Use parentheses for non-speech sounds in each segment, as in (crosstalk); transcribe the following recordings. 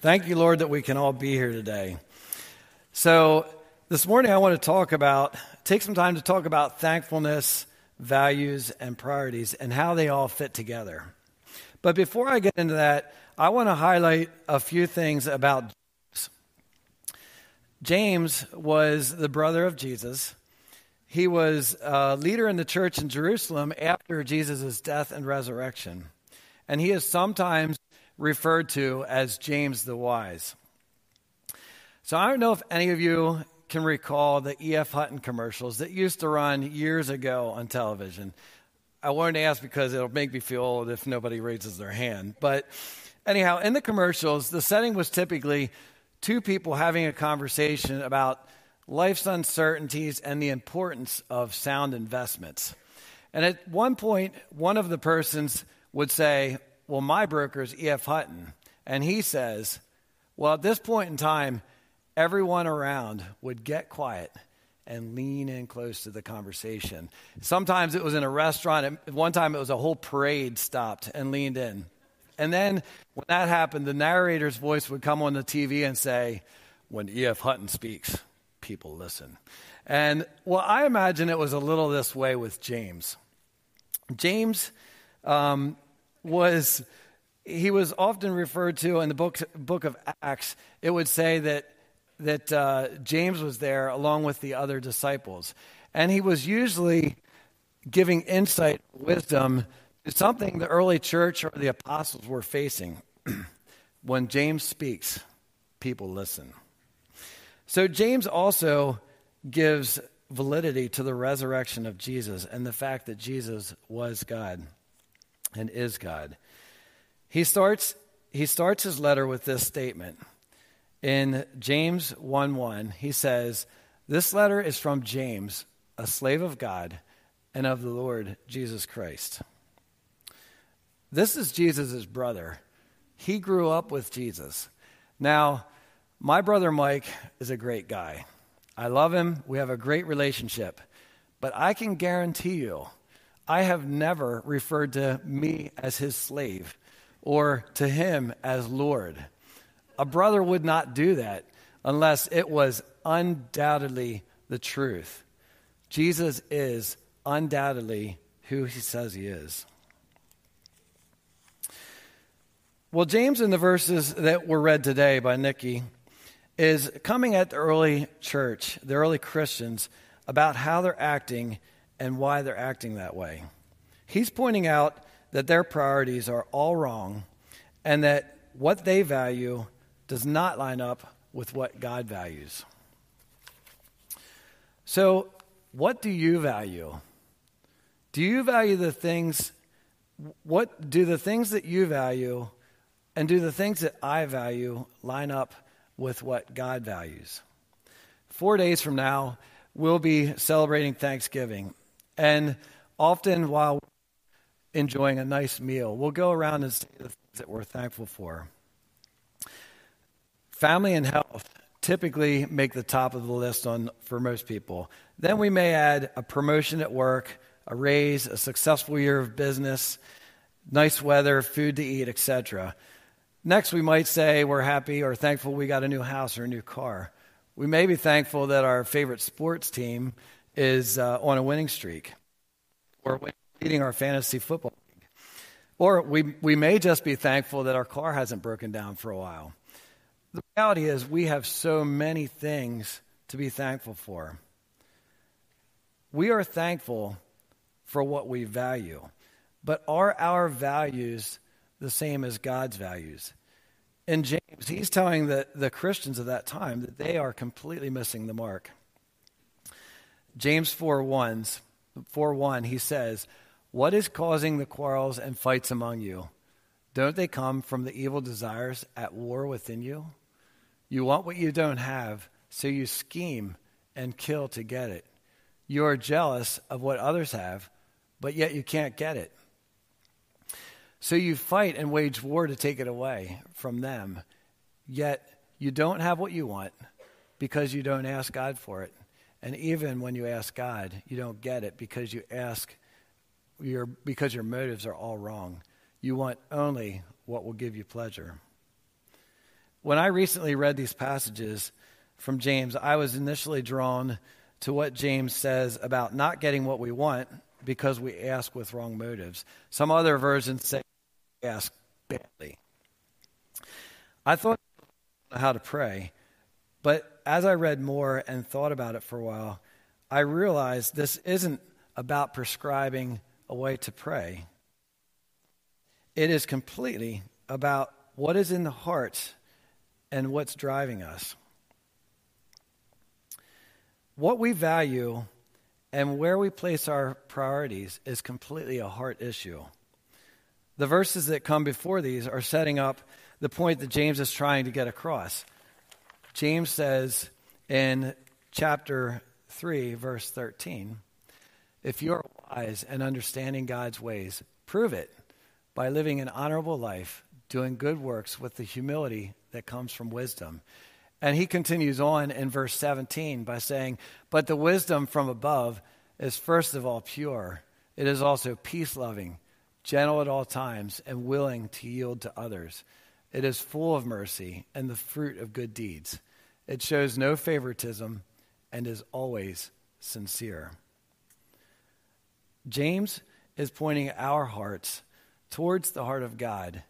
Thank you, Lord, that we can all be here today. So, this morning I want to talk about, take some time to talk about thankfulness, values, and priorities and how they all fit together. But before I get into that, I want to highlight a few things about James. James was the brother of Jesus. He was a leader in the church in Jerusalem after Jesus' death and resurrection. And he is sometimes referred to as James the Wise. So I don't know if any of you can recall the E.F. Hutton commercials that used to run years ago on television. I wanted to ask because it'll make me feel old if nobody raises their hand. But anyhow, in the commercials, the setting was typically two people having a conversation about life's uncertainties, and the importance of sound investments. And at one point, one of the persons would say, Well, my broker is E.F. Hutton. And he says, Well, at this point in time, everyone around would get quiet and lean in close to the conversation. Sometimes it was in a restaurant. One time it was a whole parade stopped and leaned in. And then when that happened, the narrator's voice would come on the TV and say, When E.F. Hutton speaks, people listen. And well, I imagine it was a little this way with James. James um, was he was often referred to in the book book of Acts. It would say that that uh, James was there along with the other disciples, and he was usually giving insight, wisdom to something the early church or the apostles were facing. (clears throat) when James speaks, people listen. So, James also gives validity to the resurrection of Jesus and the fact that Jesus was God and is God. He starts, he starts his letter with this statement. In James 1 1, he says, This letter is from James, a slave of God and of the Lord Jesus Christ. This is Jesus' brother. He grew up with Jesus. Now, my brother Mike is a great guy. I love him. We have a great relationship. But I can guarantee you, I have never referred to me as his slave or to him as Lord. A brother would not do that unless it was undoubtedly the truth. Jesus is undoubtedly who he says he is. Well, James, in the verses that were read today by Nikki, is coming at the early church, the early Christians, about how they're acting and why they're acting that way. He's pointing out that their priorities are all wrong and that what they value does not line up with what God values. So, what do you value? Do you value the things, what do the things that you value and do the things that I value line up with what God values. Four days from now, we'll be celebrating Thanksgiving. And often, while enjoying a nice meal, we'll go around and say the things that we're thankful for. Family and health typically make the top of the list on, for most people. Then we may add a promotion at work, a raise, a successful year of business, nice weather, food to eat, etc. Next, we might say we're happy or thankful we got a new house or a new car. We may be thankful that our favorite sports team is uh, on a winning streak or leading our fantasy football league. Or we, we may just be thankful that our car hasn't broken down for a while. The reality is, we have so many things to be thankful for. We are thankful for what we value, but are our values the same as God's values. In James, he's telling the, the Christians of that time that they are completely missing the mark. James 4 1, 4 1, he says, What is causing the quarrels and fights among you? Don't they come from the evil desires at war within you? You want what you don't have, so you scheme and kill to get it. You are jealous of what others have, but yet you can't get it. So you fight and wage war to take it away from them, yet you don't have what you want because you don't ask God for it. And even when you ask God, you don't get it because you ask your because your motives are all wrong. You want only what will give you pleasure. When I recently read these passages from James, I was initially drawn to what James says about not getting what we want because we ask with wrong motives. Some other versions say ask badly. I thought how to pray, but as I read more and thought about it for a while, I realized this isn't about prescribing a way to pray. It is completely about what is in the heart and what's driving us. What we value and where we place our priorities is completely a heart issue. The verses that come before these are setting up the point that James is trying to get across. James says in chapter 3, verse 13, if you're wise and understanding God's ways, prove it by living an honorable life, doing good works with the humility that comes from wisdom. And he continues on in verse 17 by saying, But the wisdom from above is first of all pure. It is also peace loving, gentle at all times, and willing to yield to others. It is full of mercy and the fruit of good deeds. It shows no favoritism and is always sincere. James is pointing our hearts towards the heart of God.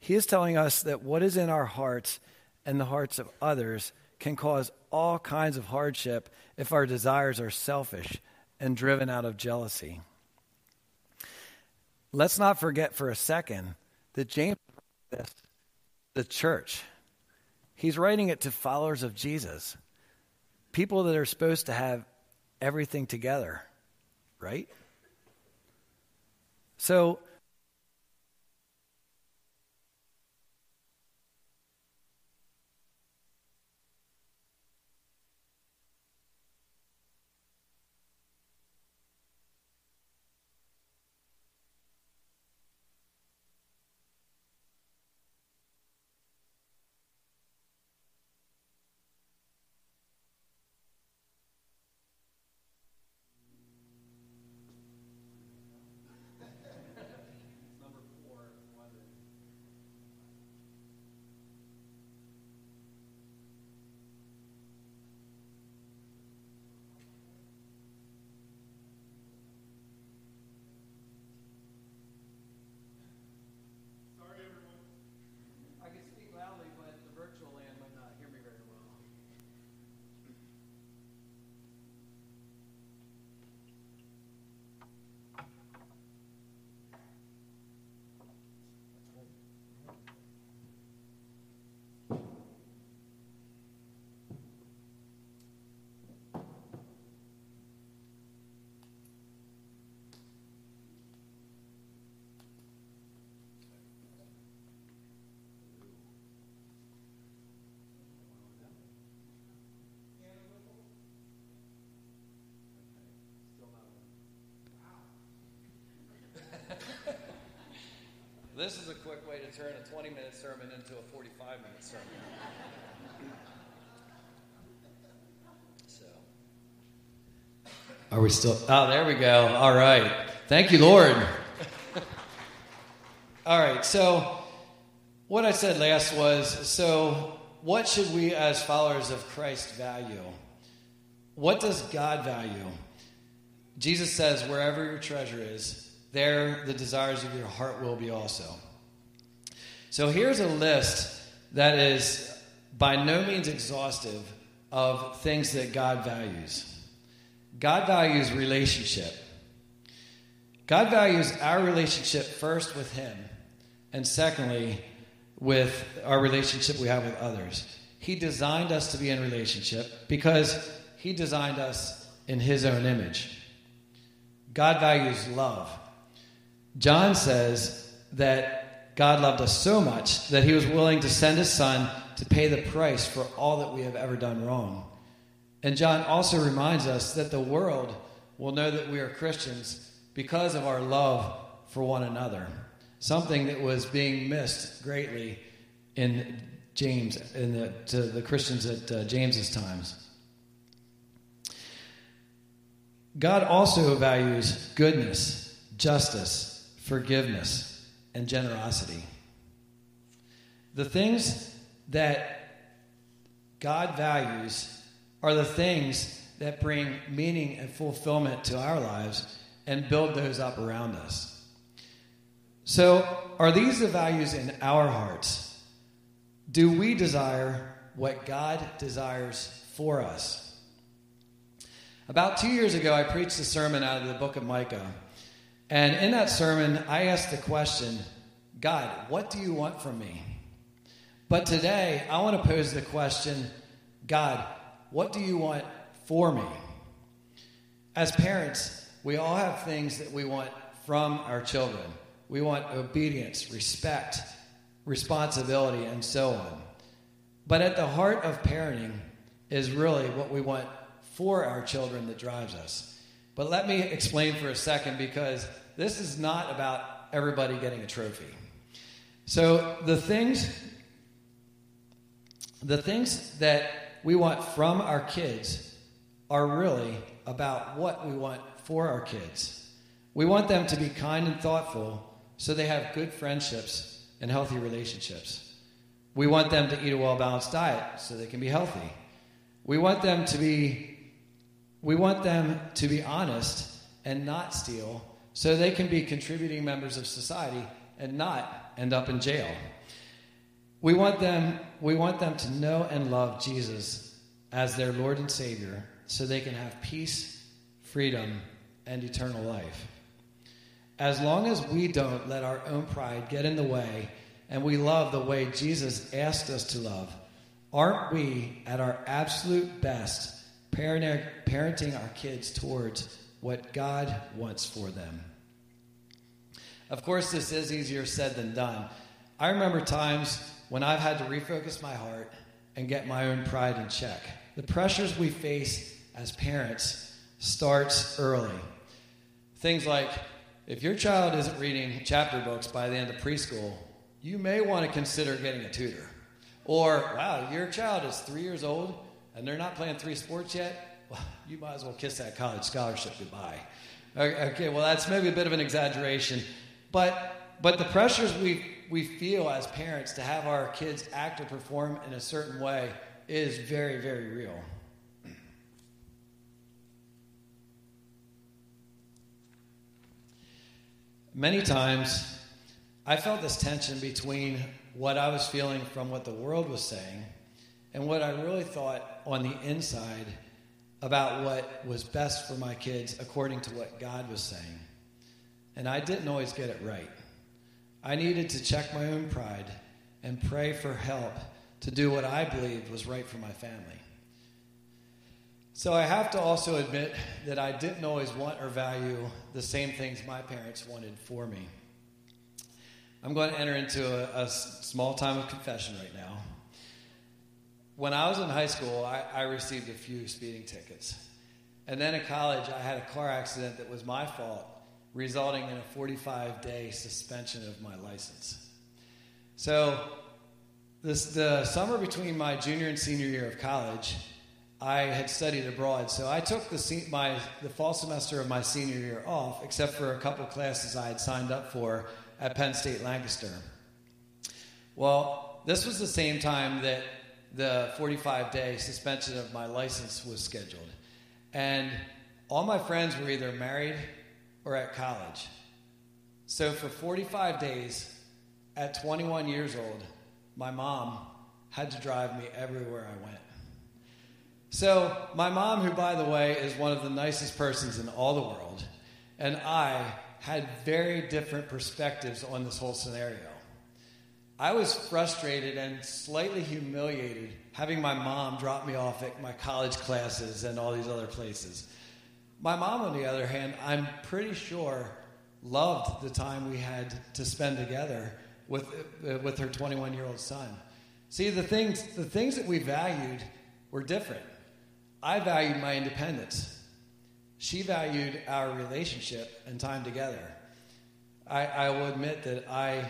He is telling us that what is in our hearts and the hearts of others can cause all kinds of hardship if our desires are selfish and driven out of jealousy. Let's not forget for a second that James the church. He's writing it to followers of Jesus, people that are supposed to have everything together, right? So This is a quick way to turn a 20 minute sermon into a 45 minute sermon. so. Are we still? Oh, there we go. All right. Thank you, Lord. All right. So, what I said last was so, what should we as followers of Christ value? What does God value? Jesus says, wherever your treasure is, there the desires of your heart will be also. So here's a list that is by no means exhaustive of things that God values. God values relationship. God values our relationship first with Him, and secondly, with our relationship we have with others. He designed us to be in relationship because He designed us in His own image. God values love. John says that God loved us so much that he was willing to send his son to pay the price for all that we have ever done wrong. And John also reminds us that the world will know that we are Christians because of our love for one another, something that was being missed greatly in James, in the, to the Christians at uh, James's times. God also values goodness, justice, forgiveness, and generosity. The things that God values are the things that bring meaning and fulfillment to our lives and build those up around us. So, are these the values in our hearts? Do we desire what God desires for us? About two years ago, I preached a sermon out of the book of Micah. And in that sermon, I asked the question God, what do you want from me? But today, I want to pose the question God, what do you want for me? As parents, we all have things that we want from our children. We want obedience, respect, responsibility, and so on. But at the heart of parenting is really what we want for our children that drives us. But let me explain for a second because this is not about everybody getting a trophy. So the things the things that we want from our kids are really about what we want for our kids. We want them to be kind and thoughtful so they have good friendships and healthy relationships. We want them to eat a well balanced diet so they can be healthy. We want them to be we want them to be honest and not steal so they can be contributing members of society and not end up in jail. We want them, we want them to know and love Jesus as their Lord and Savior so they can have peace, freedom, and eternal life. As long as we don't let our own pride get in the way and we love the way Jesus asked us to love, aren't we at our absolute best parenting our kids towards what God wants for them? Of course, this is easier said than done. I remember times when I've had to refocus my heart and get my own pride in check. The pressures we face as parents starts early. Things like if your child isn't reading chapter books by the end of preschool, you may want to consider getting a tutor. Or, wow, your child is three years old and they're not playing three sports yet, well, you might as well kiss that college scholarship goodbye. Okay, well, that's maybe a bit of an exaggeration. But, but the pressures we we feel as parents to have our kids act or perform in a certain way is very, very real. Many times, I felt this tension between what I was feeling from what the world was saying and what I really thought on the inside about what was best for my kids according to what God was saying. And I didn't always get it right. I needed to check my own pride and pray for help to do what I believed was right for my family. So I have to also admit that I didn't always want or value the same things my parents wanted for me. I'm going to enter into a, a small time of confession right now. When I was in high school, I, I received a few speeding tickets. And then in college, I had a car accident that was my fault resulting in a 45 day suspension of my license. So, this, the summer between my junior and senior year of college, I had studied abroad. So, I took the, my, the fall semester of my senior year off, except for a couple classes I had signed up for at Penn State Lancaster. Well, this was the same time that the 45 day suspension of my license was scheduled. And all my friends were either married or at college. So for 45 days, at 21 years old, my mom had to drive me everywhere I went. So, my mom, who, by the way, is one of the nicest persons in all the world, and I had very different perspectives on this whole scenario. I was frustrated and slightly humiliated having my mom drop me off at my college classes and all these other places. My mom, on the other hand, I'm pretty sure loved the time we had to spend together with, uh, with her 21 year old son. See, the things, the things that we valued were different. I valued my independence. She valued our relationship and time together. I, I will admit that I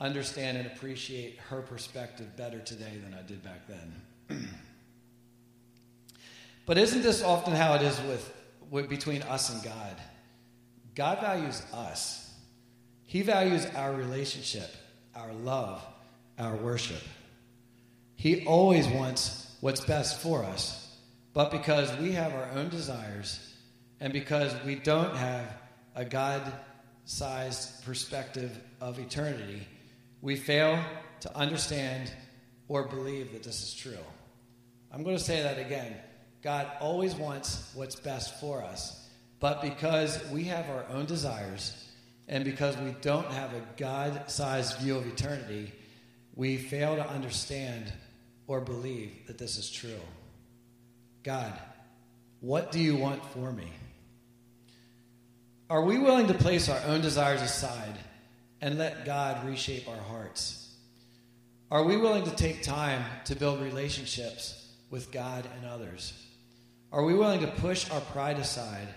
understand and appreciate her perspective better today than I did back then. (clears throat) but isn't this often how it is with between us and God. God values us. He values our relationship, our love, our worship. He always wants what's best for us. But because we have our own desires and because we don't have a God sized perspective of eternity, we fail to understand or believe that this is true. I'm going to say that again. God always wants what's best for us. But because we have our own desires and because we don't have a God sized view of eternity, we fail to understand or believe that this is true. God, what do you want for me? Are we willing to place our own desires aside and let God reshape our hearts? Are we willing to take time to build relationships with God and others? Are we willing to push our pride aside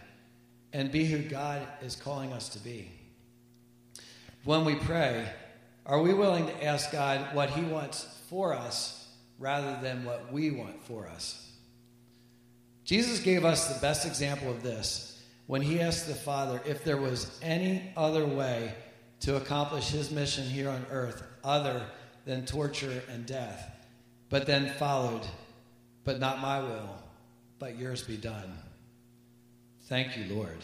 and be who God is calling us to be? When we pray, are we willing to ask God what He wants for us rather than what we want for us? Jesus gave us the best example of this when He asked the Father if there was any other way to accomplish His mission here on earth other than torture and death, but then followed, but not my will, but yours be done. Thank you, Lord.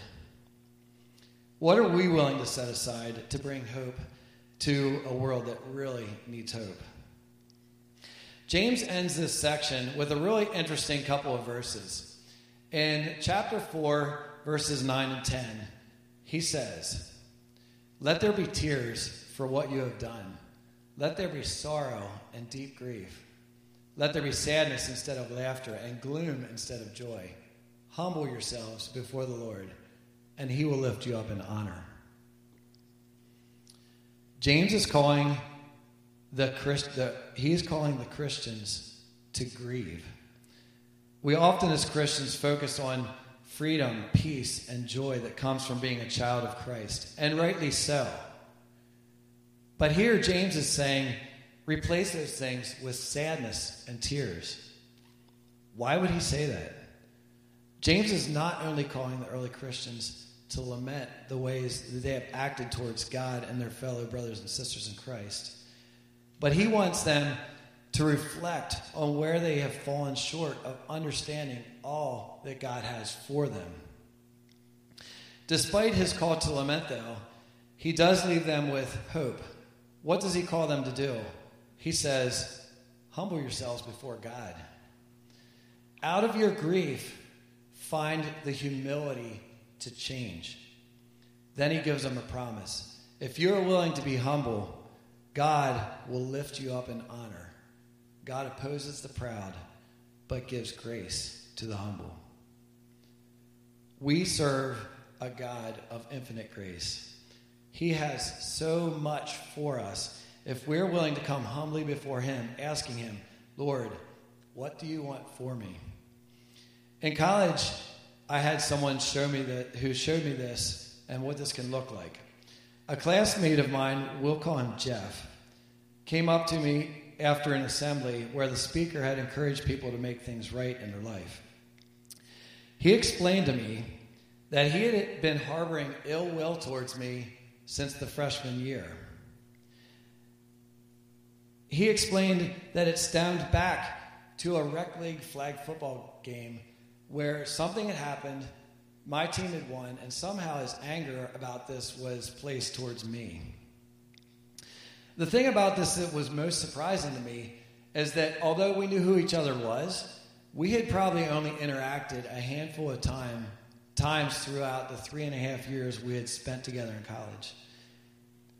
What are we willing to set aside to bring hope to a world that really needs hope? James ends this section with a really interesting couple of verses. In chapter 4, verses 9 and 10, he says, Let there be tears for what you have done. Let there be sorrow and deep grief. Let there be sadness instead of laughter and gloom instead of joy. Humble yourselves before the Lord and he will lift you up in honor. James is calling the, Christ, the he's calling the Christians to grieve. We often, as Christians, focus on freedom, peace, and joy that comes from being a child of Christ, and rightly so. But here, James is saying, replace those things with sadness and tears. Why would he say that? James is not only calling the early Christians to lament the ways that they have acted towards God and their fellow brothers and sisters in Christ. But he wants them to reflect on where they have fallen short of understanding all that God has for them. Despite his call to lament, though, he does leave them with hope. What does he call them to do? He says, Humble yourselves before God. Out of your grief, find the humility to change. Then he gives them a promise. If you're willing to be humble, God will lift you up in honor. God opposes the proud, but gives grace to the humble. We serve a God of infinite grace. He has so much for us. If we're willing to come humbly before Him, asking Him, Lord, what do you want for me? In college, I had someone show me that who showed me this and what this can look like. A classmate of mine, we'll call him Jeff, came up to me after an assembly where the speaker had encouraged people to make things right in their life. He explained to me that he had been harboring ill will towards me since the freshman year. He explained that it stemmed back to a rec league flag football game where something had happened, my team had won, and somehow his anger about this was placed towards me. The thing about this that was most surprising to me is that although we knew who each other was, we had probably only interacted a handful of time, times throughout the three and a half years we had spent together in college.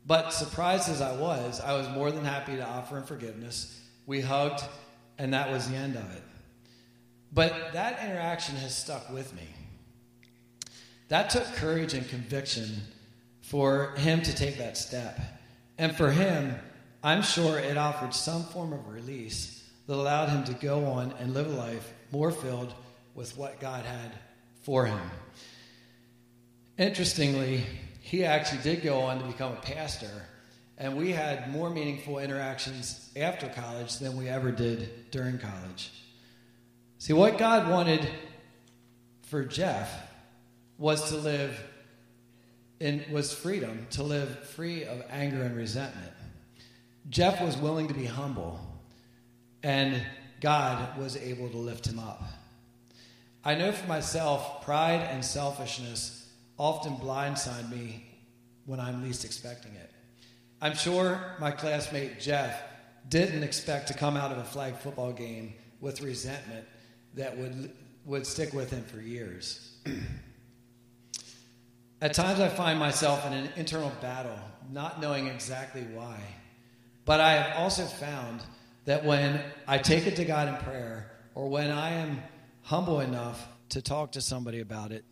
But surprised as I was, I was more than happy to offer him forgiveness. We hugged, and that was the end of it. But that interaction has stuck with me. That took courage and conviction for him to take that step. And for him, I'm sure it offered some form of release that allowed him to go on and live a life more filled with what God had for him. Interestingly, he actually did go on to become a pastor, and we had more meaningful interactions after college than we ever did during college. See, what God wanted for Jeff was to live in was freedom, to live free of anger and resentment. Jeff was willing to be humble. and God was able to lift him up. I know for myself, pride and selfishness often blindside me when I'm least expecting it. I'm sure my classmate Jeff didn't expect to come out of a flag football game with resentment that would, would stick with him for years. (clears throat) At times, I find myself in an internal battle, not knowing exactly why. But I have also found that when I take it to God in prayer, or when I am humble enough to talk to somebody about it,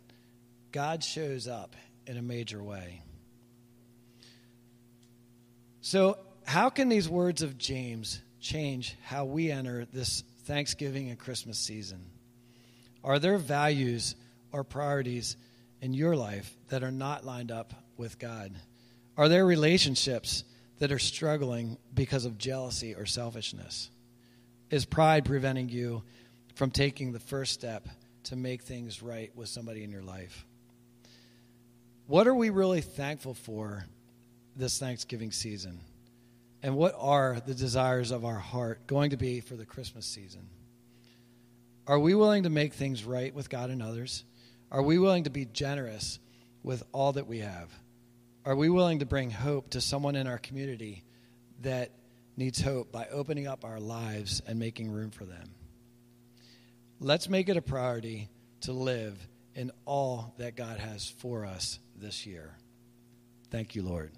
God shows up in a major way. So, how can these words of James change how we enter this Thanksgiving and Christmas season? Are there values or priorities in your life that are not lined up with God? Are there relationships that are struggling because of jealousy or selfishness? Is pride preventing you from taking the first step to make things right with somebody in your life? What are we really thankful for this Thanksgiving season? And what are the desires of our heart going to be for the Christmas season? Are we willing to make things right with God and others? Are we willing to be generous with all that we have? Are we willing to bring hope to someone in our community that needs hope by opening up our lives and making room for them? Let's make it a priority to live in all that God has for us this year. Thank you, Lord.